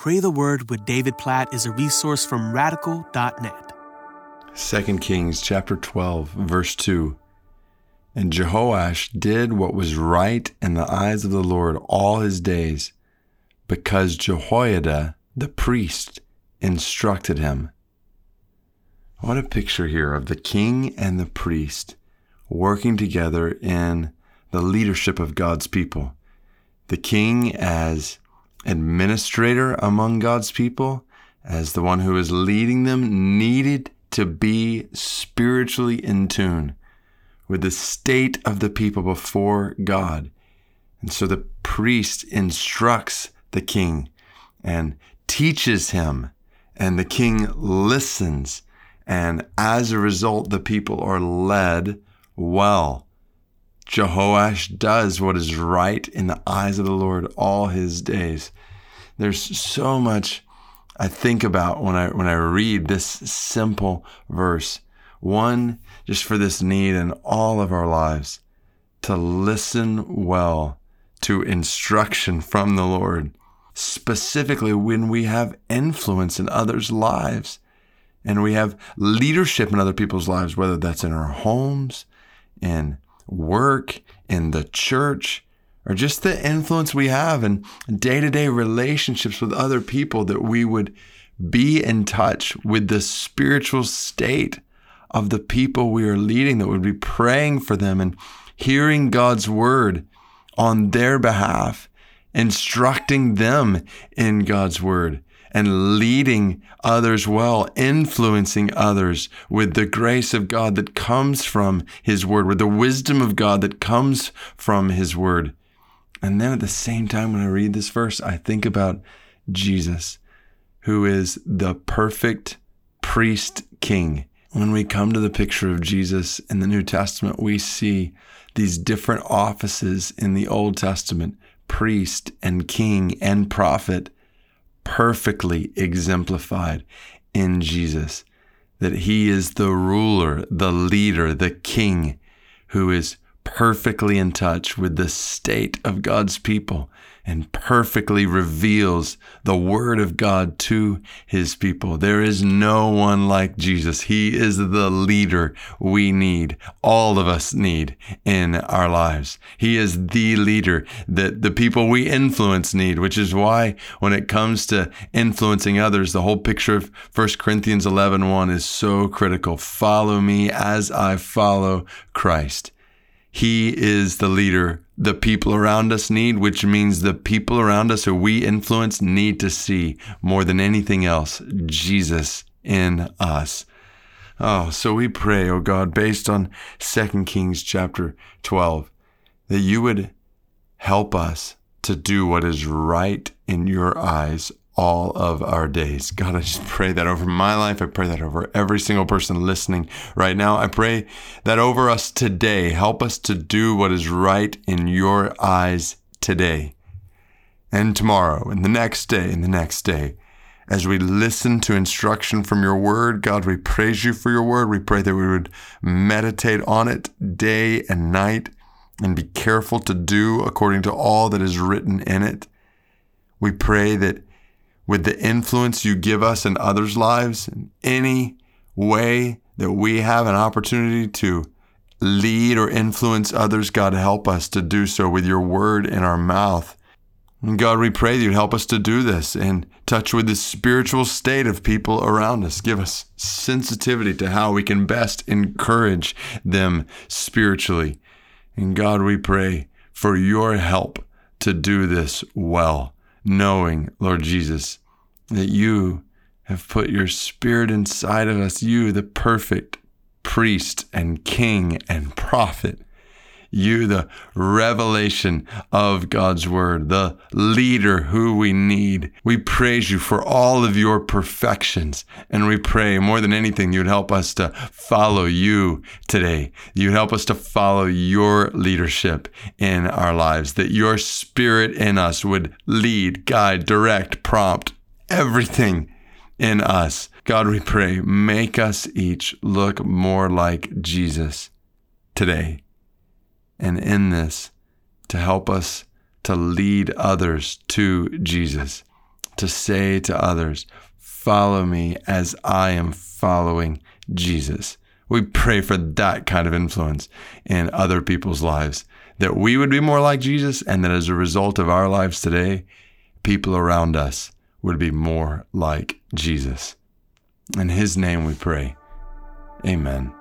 Pray the Word with David Platt is a resource from radical.net. 2 Kings chapter 12, verse 2. And Jehoash did what was right in the eyes of the Lord all his days, because Jehoiada the priest instructed him. What a picture here of the king and the priest working together in the leadership of God's people. The king as administrator among God's people, as the one who is leading them, needed to be spiritually in tune with the state of the people before God. And so the priest instructs the king and teaches him, and the king listens. And as a result, the people are led well. Jehoash does what is right in the eyes of the Lord all his days. There's so much I think about when I when I read this simple verse. One, just for this need in all of our lives, to listen well to instruction from the Lord, specifically when we have influence in others' lives and we have leadership in other people's lives, whether that's in our homes, in work, in the church, or just the influence we have in day to day relationships with other people, that we would be in touch with the spiritual state of the people we are leading, that would be praying for them and hearing God's word on their behalf, instructing them in God's word and leading others well, influencing others with the grace of God that comes from His Word, with the wisdom of God that comes from His Word. And then at the same time, when I read this verse, I think about Jesus, who is the perfect priest king. When we come to the picture of Jesus in the New Testament, we see these different offices in the Old Testament priest and king and prophet perfectly exemplified in Jesus. That he is the ruler, the leader, the king who is perfectly in touch with the state of God's people and perfectly reveals the word of God to his people. There is no one like Jesus. He is the leader we need, all of us need in our lives. He is the leader that the people we influence need, which is why when it comes to influencing others, the whole picture of 1 Corinthians 11, 1 is so critical. Follow me as I follow Christ. He is the leader the people around us need, which means the people around us who we influence need to see more than anything else Jesus in us. Oh, so we pray, oh God, based on 2 Kings chapter 12, that you would help us to do what is right in your eyes all of our days. God, I just pray that over my life. I pray that over every single person listening right now. I pray that over us today. Help us to do what is right in your eyes today and tomorrow and the next day and the next day. As we listen to instruction from your word, God, we praise you for your word. We pray that we would meditate on it day and night and be careful to do according to all that is written in it. We pray that with the influence you give us in others' lives, in any way that we have an opportunity to lead or influence others, God, help us to do so with your word in our mouth. And God, we pray that you'd help us to do this and touch with the spiritual state of people around us. Give us sensitivity to how we can best encourage them spiritually. And God, we pray for your help to do this well, knowing, Lord Jesus, that you have put your spirit inside of us, you, the perfect priest and king and prophet, you, the revelation of God's word, the leader who we need. We praise you for all of your perfections. And we pray more than anything, you'd help us to follow you today. You'd help us to follow your leadership in our lives, that your spirit in us would lead, guide, direct, prompt, everything in us. God, we pray, make us each look more like Jesus today. And in this, to help us to lead others to Jesus, to say to others, Follow me as I am following Jesus. We pray for that kind of influence in other people's lives, that we would be more like Jesus, and that as a result of our lives today, people around us would be more like Jesus. In his name we pray. Amen.